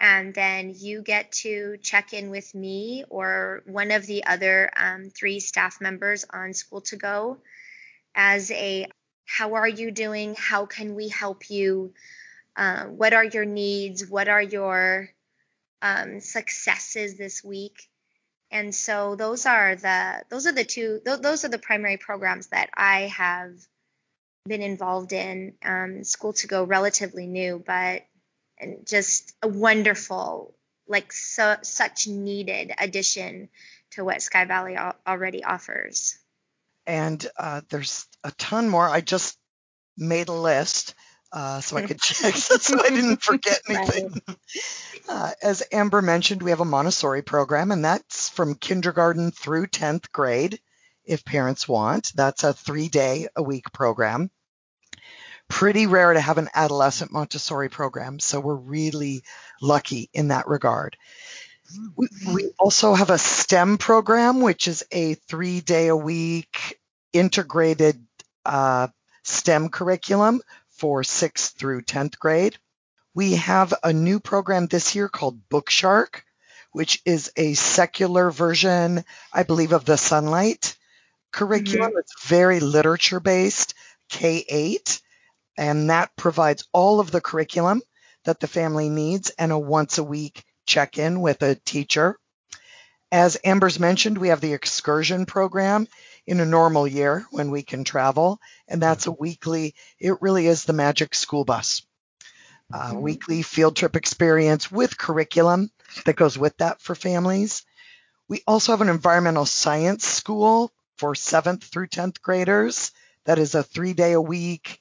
And then you get to check in with me or one of the other um, three staff members on School to Go as a how are you doing? How can we help you? Uh, what are your needs? What are your um, successes this week? And so those are the those are the two th- those are the primary programs that I have been involved in. Um, School to Go relatively new, but and just a wonderful like so, such needed addition to what Sky Valley al- already offers. And uh, there's a ton more. I just made a list uh, so I could check so I didn't forget anything. Uh, as Amber mentioned, we have a Montessori program, and that's from kindergarten through 10th grade if parents want. That's a three day a week program. Pretty rare to have an adolescent Montessori program, so we're really lucky in that regard. We, we also have a STEM program, which is a three day a week integrated uh, STEM curriculum for 6th through 10th grade. We have a new program this year called Bookshark, which is a secular version, I believe, of the Sonlight curriculum. Mm-hmm. It's very literature based, K 8, and that provides all of the curriculum that the family needs and a once a week check in with a teacher. As Amber's mentioned, we have the excursion program in a normal year when we can travel, and that's a weekly, it really is the magic school bus. Uh, Mhm. Weekly field trip experience with curriculum that goes with that for families. We also have an environmental science school for seventh through 10th graders. That is a three day a week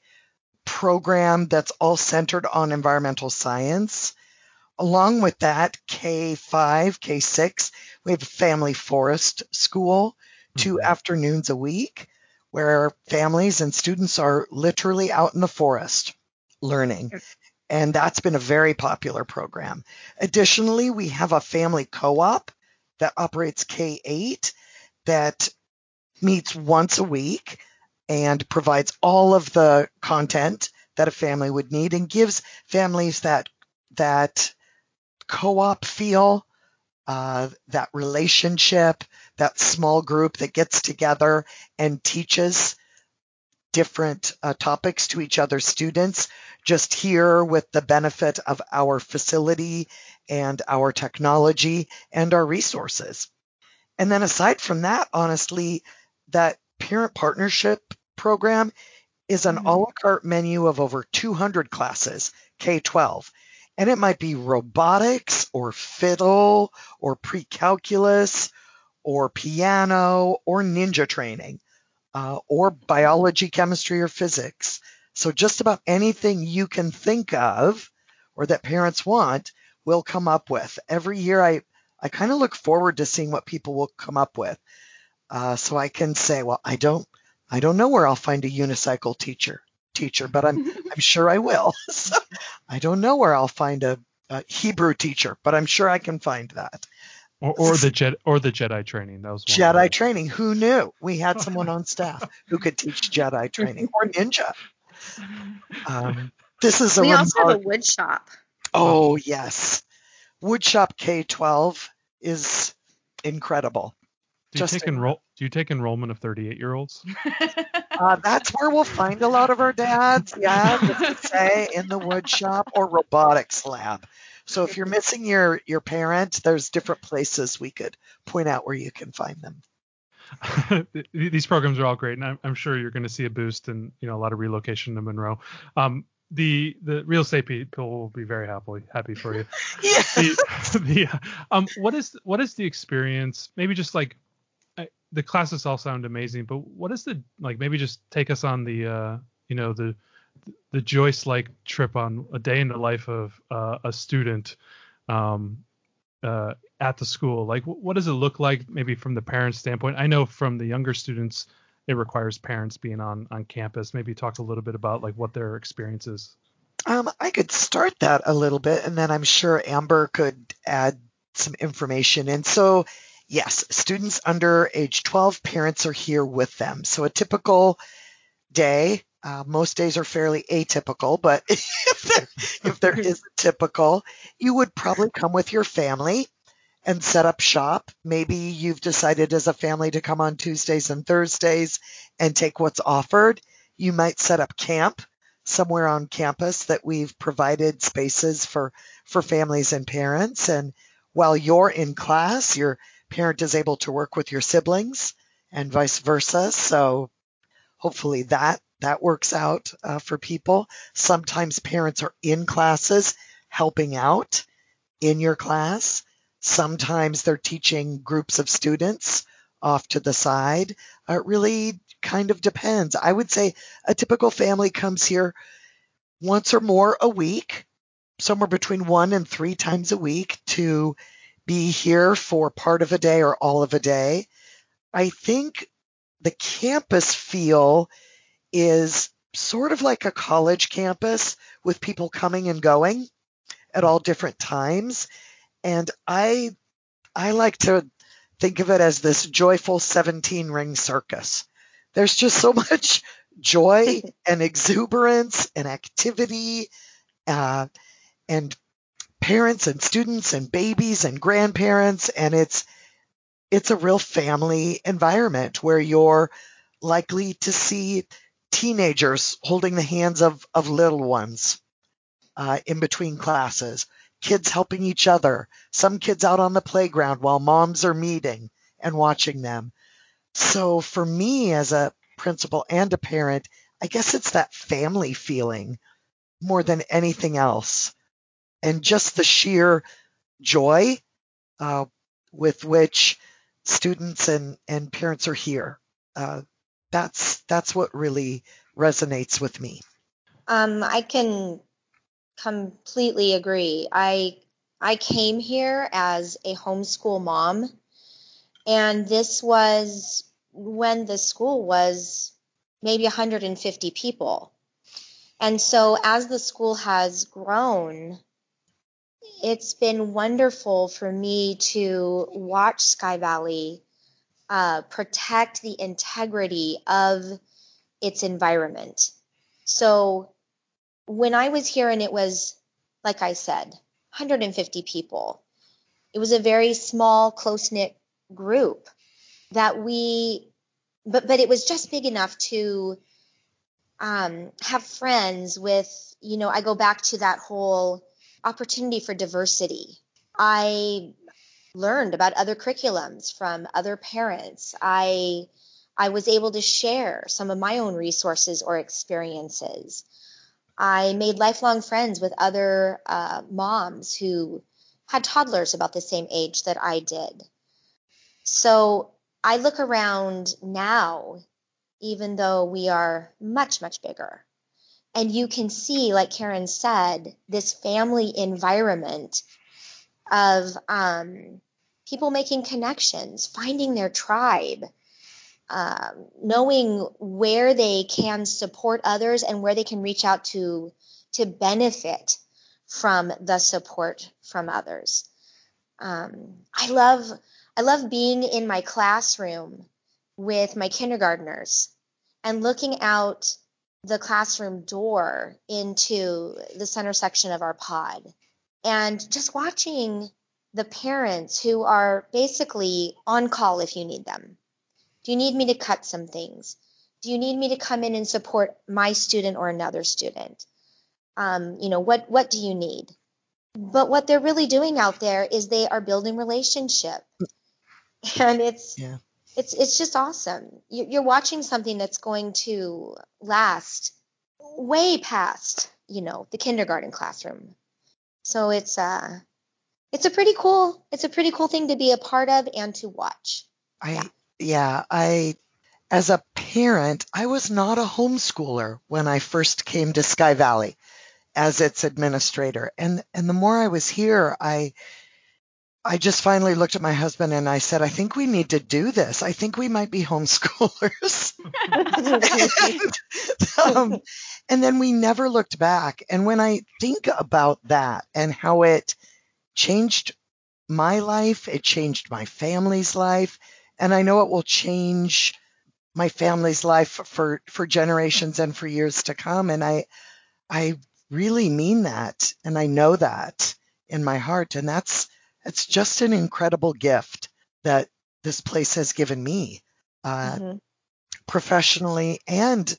program that's all centered on environmental science. Along with that, K5, K6, we have a family forest school, 2 Mhm. afternoons a week, where families and students are literally out in the forest learning. And that's been a very popular program. Additionally, we have a family co op that operates K8 that meets once a week and provides all of the content that a family would need and gives families that that co-op feel, uh, that relationship, that small group that gets together and teaches different uh, topics to each other's students. Just here with the benefit of our facility and our technology and our resources. And then aside from that, honestly, that parent partnership program is an Mhm. a la carte menu of over 200 classes, K 12. And it might be robotics or fiddle or pre calculus or piano or ninja training uh, or biology, chemistry, or physics. So just about anything you can think of or that parents want, we'll come up with. Every year, I, I kind of look forward to seeing what people will come up with. Uh, so I can say, well, I don't, I don't know where I'll find a unicycle teacher, teacher, but I'm, I'm sure I will. so I don't know where I'll find a, a Hebrew teacher, but I'm sure I can find that. Or, or the Jedi or the Jedi training. That was one Jedi them. training. Who knew? We had someone on staff who could teach Jedi training or ninja. Um, this is a we also have a remark- wood shop. oh yes, Woodshop K12 is incredible. Do you take enroll? Do you take enrollment of 38 year olds? Uh, that's where we'll find a lot of our dads. Yeah, just to say in the wood shop or robotics lab. So if you're missing your your parent, there's different places we could point out where you can find them. These programs are all great, and I'm, I'm sure you're going to see a boost and you know a lot of relocation to Monroe. Um, the the real estate people will be very happy happy for you. Yeah. the, the um what is what is the experience maybe just like the classes all sound amazing but what is the like maybe just take us on the uh you know the the joyce like trip on a day in the life of uh, a student um uh at the school. Like wh- what does it look like maybe from the parents standpoint? I know from the younger students it requires parents being on on campus. Maybe talk a little bit about like what their experience is. Um, I could start that a little bit, and then I'm sure Amber could add some information. And so, yes, students under age 12, parents are here with them. So a typical day, uh, most days are fairly atypical, but if there, if there is a typical, you would probably come with your family and set up shop. Maybe you've decided as a family to come on Tuesdays and Thursdays and take what's offered. You might set up camp somewhere on campus that we've provided spaces for for families and parents and while you're in class your parent is able to work with your siblings and vice versa. So hopefully that that works out uh, for people. Sometimes parents are in classes helping out in your class. Sometimes they're teaching groups of students off to the side. Uh, it really kind of depends. I would say a typical family comes here once or more a week, somewhere between one and three times a week to be here for part of a day or all of a day. I think the campus feel is sort of like a college campus with people coming and going at all different times. And I, I like to think of it as this joyful 17 ring circus. There's just so much joy and exuberance and activity uh, and parents and students and babies and grandparents and it's it's a real family environment where you're likely to see teenagers holding the hands of, of little ones uh, in between classes kids helping each other, some kids out on the playground while moms are meeting and watching them. So for me as a principal and a parent, I guess it's that family feeling more than anything else. And just the sheer joy uh, with which students and, and parents are here. Uh, that's that's what really resonates with me. Um, I can completely agree. I I came here as a homeschool mom, and this was when the school was maybe 150 people. And so as the school has grown, it's been wonderful for me to watch Sky Valley uh, protect the integrity of its environment. So when I was here and it was, like I said, 150 people, it was a very small, close knit group that we, but, but it was just big enough to um, have friends with, you know, I go back to that whole opportunity for diversity. I learned about other curriculums from other parents. I I was able to share some of my own resources or experiences. I made lifelong friends with other uh, moms who had toddlers about the same age that I did. So I look around now, even though we are much, much bigger, and you can see, like Karen said, this family environment of um, people making connections, finding their tribe, um, knowing where they can support others and where they can reach out to to benefit from the support from others. Um, I love I love being in my classroom with my kindergartners and looking out the classroom door into the center section of our pod and just watching the parents who are basically on call if you need them. Do you need me to cut some things? Do you need me to come in and support my student or another student? Um, you know, what what do you need? But what they're really doing out there is they are building relationship, and it's yeah. It's it's just awesome. You're watching something that's going to last way past you know the kindergarten classroom. So it's uh it's a pretty cool it's a pretty cool thing to be a part of and to watch. I yeah, yeah I as a parent, I was not a homeschooler when I first came to Sky Valley as its administrator. And and the more I was here, I I just finally looked at my husband and I said, I think we need to do this. I think we might be homeschoolers. and, um, and then we never looked back. And when I think about that and how it changed my life. It changed my family's life. And I know it will change my family's life for, for generations and for years to come. And I, I really mean that. And I know that in my heart. And that's, it's just an incredible gift that this place has given me, uh, mm-hmm. professionally and,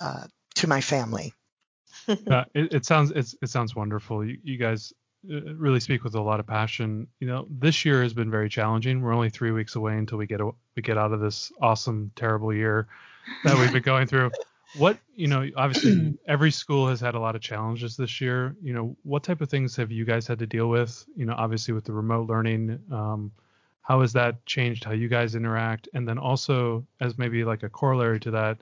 uh, to my family. uh, it, it, sounds it sounds wonderful. You, you guys uh, really speak with a lot of passion. You know, this year has been very challenging. We're only three weeks away until we get a, we get out of this awesome, terrible year that we've been going through. What you know, obviously every school has had a lot of challenges this year. You know, what type of things have you guys had to deal with? You know, obviously with the remote learning, um, how has that changed how you guys interact? And then also as maybe like a corollary to that,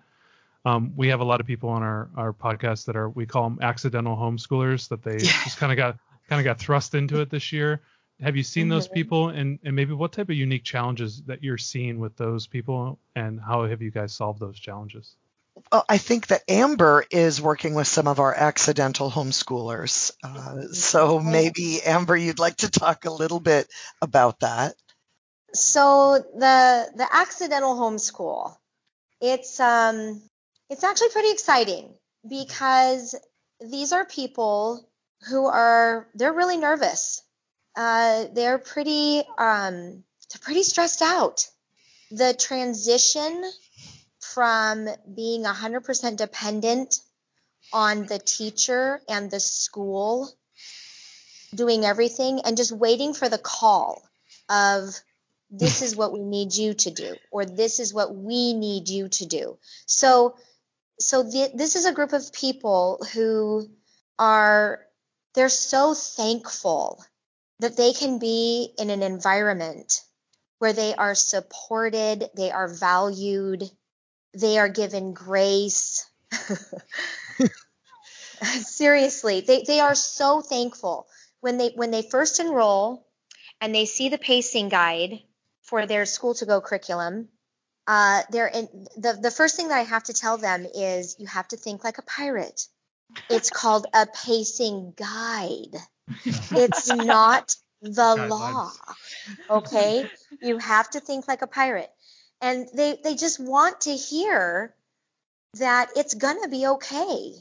um, we have a lot of people on our, our podcast that are we call them accidental homeschoolers that they yeah. just kind of got kind of got thrust into it this year. Have you seen those mm-hmm. people and, and maybe what type of unique challenges that you're seeing with those people and how have you guys solved those challenges? Well, I think that Amber is working with some of our accidental homeschoolers. Uh, so maybe Amber, you'd like to talk a little bit about that. So the the accidental homeschool, it's um it's actually pretty exciting because these are people who are they're really nervous. Uh, they're pretty um, they're pretty stressed out. The transition from being 100% dependent on the teacher and the school doing everything and just waiting for the call of this is what we need you to do or this is what we need you to do. So so this is a group of people who are they're so thankful that they can be in an environment where they are supported they are valued they are given grace seriously they, they are so thankful when they when they first enroll and they see the pacing guide for their school to go curriculum, uh, they're in, the the first thing that I have to tell them is you have to think like a pirate. It's called a pacing guide. It's not the law. Okay? You have to think like a pirate. And they they just want to hear that it's going to be okay.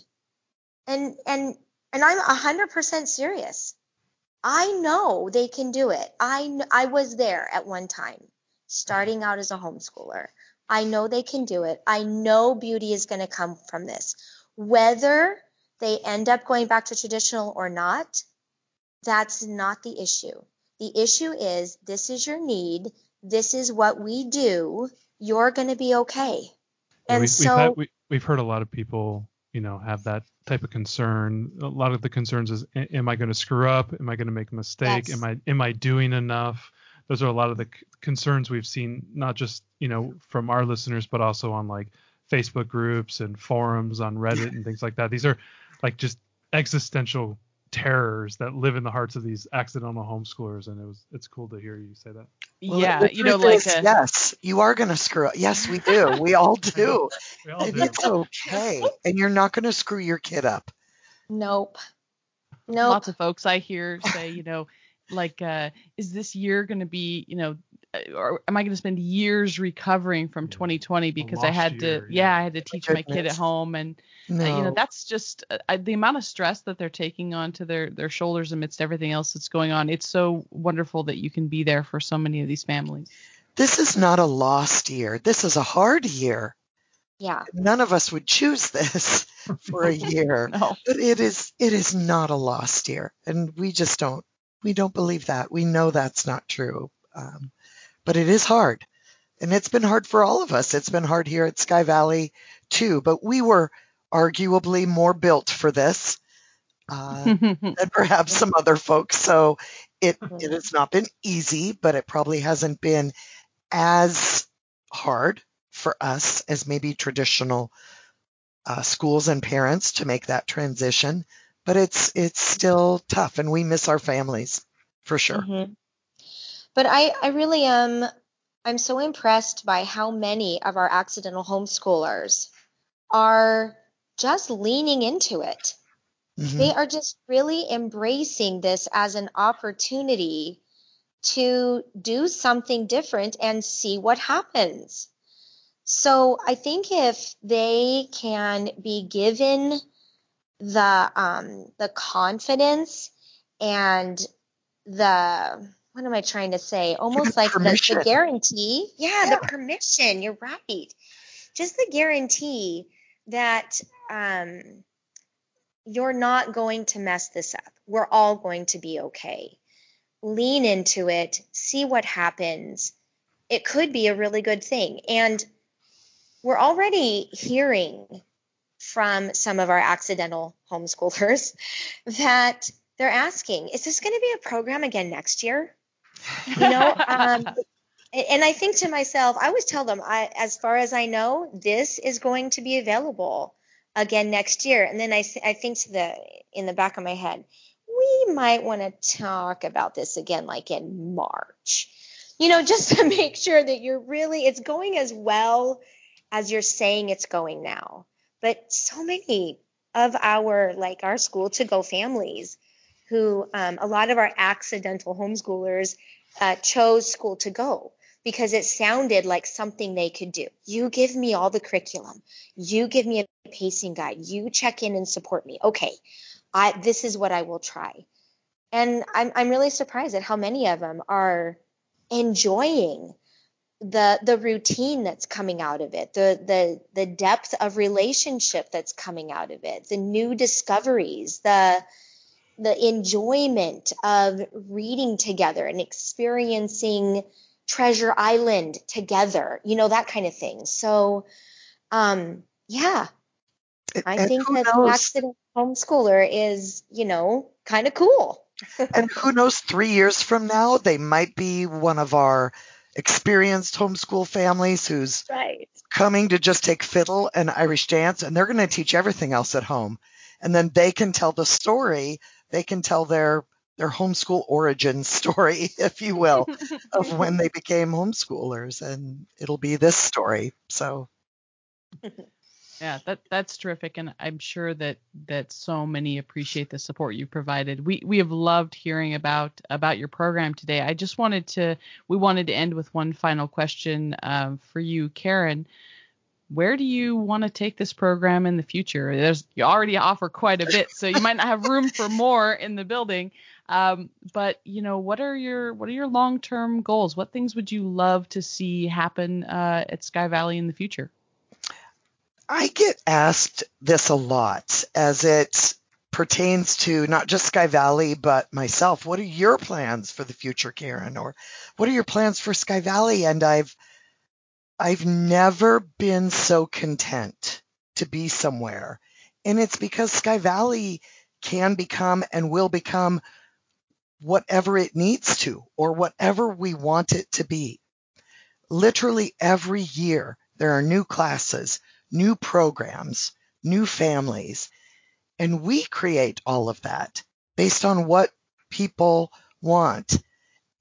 And and and I'm 100% serious. I know they can do it. I I was there at one time, starting out as a homeschooler. I know they can do it. I know beauty is going to come from this. Whether they end up going back to traditional or not, that's not the issue. The issue is this is your need. This is what we do. You're going to be okay. And we, so we've, had, we, we've heard a lot of people, you know, have that type of concern. A lot of the concerns is, am I going to screw up? Am I going to make a mistake? Yes. Am I am I doing enough? Those are a lot of the c- concerns we've seen, not just you know from our listeners, but also on like Facebook groups and forums on Reddit and things like that. These are like just existential terrors that live in the hearts of these accidental homeschoolers, and it was it's cool to hear you say that. Well, yeah, you know, like is, a... yes, you are going to screw up. Yes, we do. We all do. we all do. It's okay, and you're not going to screw your kid up. Nope. Nope. Lots of folks I hear say, you know, like, uh, is this year going to be, you know, uh, or am I going to spend years recovering from 2020 because I had year, to, yeah. yeah. I had to teach my kid at home, and no. uh, you know, that's just uh, the amount of stress that they're taking onto their their shoulders amidst everything else that's going on. It's so wonderful that you can be there for so many of these families. This is not a lost year. This is a hard year. Yeah. None of us would choose this for a year. no. But it is it is not a lost year, and we just don't we don't believe that. We know that's not true. Um, but it is hard. And it's been hard for all of us. It's been hard here at Sky Valley too, but we were arguably more built for this uh, than perhaps some other folks. So it, it has not been easy, but it probably hasn't been as hard for us as maybe traditional uh, schools and parents to make that transition. But it's it's still tough, and we miss our families for sure. Mm-hmm. But I, I really am I'm so impressed by how many of our accidental homeschoolers are just leaning into it. Mm-hmm. They are just really embracing this as an opportunity to do something different and see what happens. So I think if they can be given the um, the confidence and the what am I trying to say? Almost like the, the, guarantee. Yeah, yeah, the permission. You're right. Just the guarantee that um, you're not going to mess this up. We're all going to be okay. Lean into it, see what happens. It could be a really good thing. And we're already hearing from some of our accidental homeschoolers that they're asking, is this going to be a program again next year? You know um, and i think to myself i always tell them I, as far as i know this is going to be available again next year. And then i, I think to the in the back of my head we might want to talk about this again like in march. You know just to make sure that you're really it's going as well as you're saying it's going now. But so many of our like our school to go families who um, a lot of our accidental homeschoolers uh, chose school to go because it sounded like something they could do. You give me all the curriculum. You give me a pacing guide. You check in and support me. Okay, I, this is what I will try. And I'm, I'm really surprised at how many of them are enjoying the the routine that's coming out of it, the the the depth of relationship that's coming out of it, the new discoveries, the the enjoyment of reading together and experiencing Treasure Island together, you know, that kind of thing. So, um, yeah, I and think that knows? the accident homeschooler is, you know, kind of cool. and who knows, three years from now, they might be one of our experienced homeschool families who's Right. coming to just take fiddle and Irish dance, and they're going to teach everything else at home. And then they can tell the story. They can tell their their homeschool origin story, if you will, of when they became homeschoolers, and it'll be this story. So Yeah, that that's terrific, and I'm sure that that so many appreciate the support you provided. We we have loved hearing about about your program today. I just wanted to we wanted to end with one final question um, for you, Karen. Where do you want to take this program in the future? There's you already offer quite a bit, so you might not have room for more in the building. Um, but you know, what are your what are your long term goals? What things would you love to see happen uh, at Sky Valley in the future? I get asked this a lot as it pertains to not just Sky Valley, but myself. What are your plans for the future, Karen? Or what are your plans for Sky Valley? And I've, I've never been so content to be somewhere. And it's because Sky Valley can become and will become whatever it needs to or whatever we want it to be. Literally every year there are new classes, new programs, new families, and we create all of that based on what people want.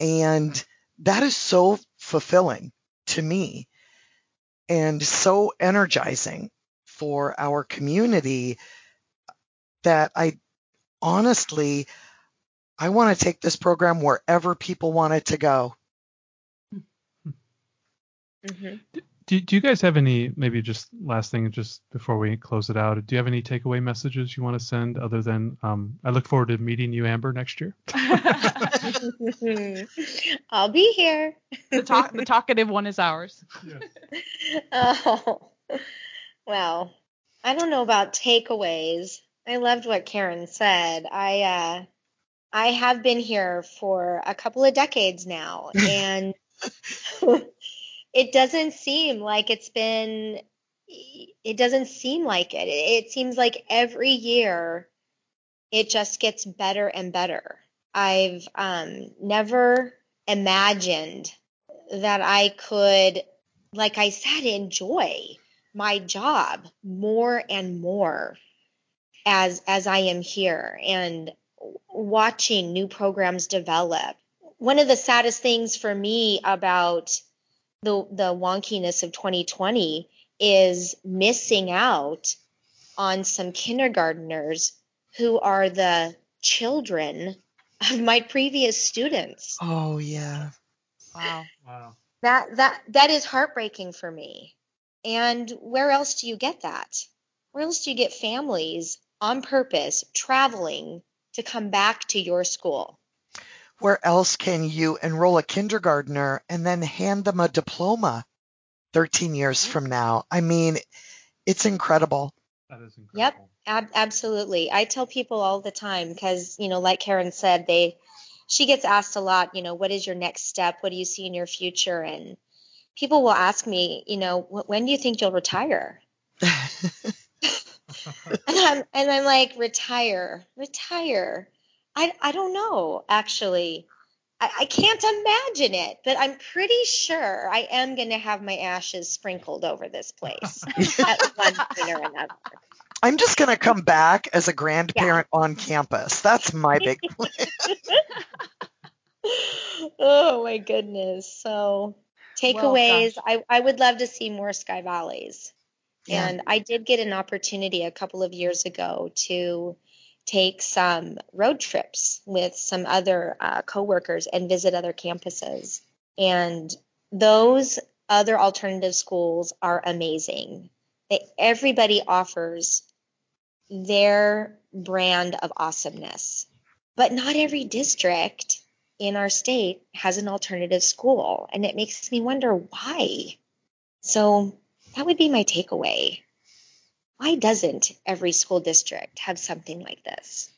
And that is so fulfilling to me and so energizing for our community that I honestly, I want to take this program wherever people want it to go. hmm Do, do you guys have any, maybe just last thing, just before we close it out, do you have any takeaway messages you want to send other than, um, I look forward to meeting you, Amber, next year? I'll be here. the talk the talkative one is ours. Oh, well, I don't know about takeaways. I loved what Karen said. I uh, I have been here for a couple of decades now, and it doesn't seem like it's been. It doesn't seem like it. It seems like every year, it just gets better and better. I've um, never imagined that I could, like I said, enjoy my job more and more as as I am here and watching new programs develop. One of the saddest things for me about the the wonkiness of 2020 is missing out on some kindergarteners who are the children of my previous students. Oh, yeah. Wow. Wow. That that that is heartbreaking for me. And where else do you get that? Where else do you get families on purpose traveling to come back to your school? Where else can you enroll a kindergartner and then hand them a diploma 13 years from now? I mean, it's incredible. That is incredible. Yep. Ab- absolutely. I tell people all the time because, you know, like Karen said, they she gets asked a lot, you know, what is your next step? What do you see in your future? And people will ask me, you know, when do you think you'll retire? And I'm and I'm like, retire, retire. I I don't know, actually. I, I can't imagine it, but I'm pretty sure I am going to have my ashes sprinkled over this place at one point or another. I'm just going to come back as a grandparent on campus. That's my big plan. oh my goodness. So takeaways, gosh. I, I would love to see more Sky Valleys. Yeah. And I did get an opportunity a couple of years ago to take some road trips with some other uh, coworkers and visit other campuses. And those other alternative schools are amazing. They, everybody offers their brand of awesomeness, but not every district in our state has an alternative school, and it makes me wonder why. So that would be my takeaway. Why doesn't every school district have something like this?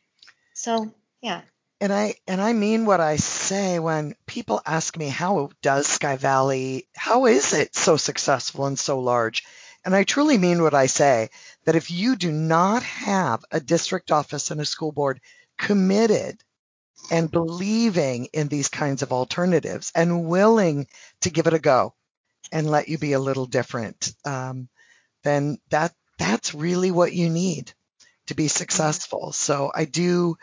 So Yeah. And I and I mean what I say when people ask me how does Sky Valley how is it so successful and so large? And I truly mean what I say that if you do not have a district office and a school board committed and believing in these kinds of alternatives and willing to give it a go and let you be a little different, um, then that that's really what you need to be successful. So I do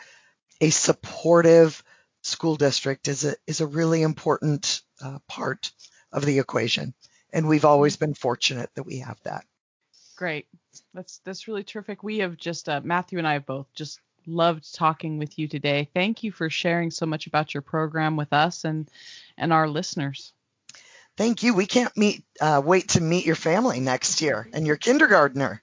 a supportive school district is a is a really important uh, part of the equation, and we've always been fortunate that we have that. Great. That's that's really terrific. We have just uh, Matthew and I have both just loved talking with you today. Thank you for sharing so much about your program with us and and our listeners. Thank you. We can't meet uh, wait to meet your family next year and your kindergartner.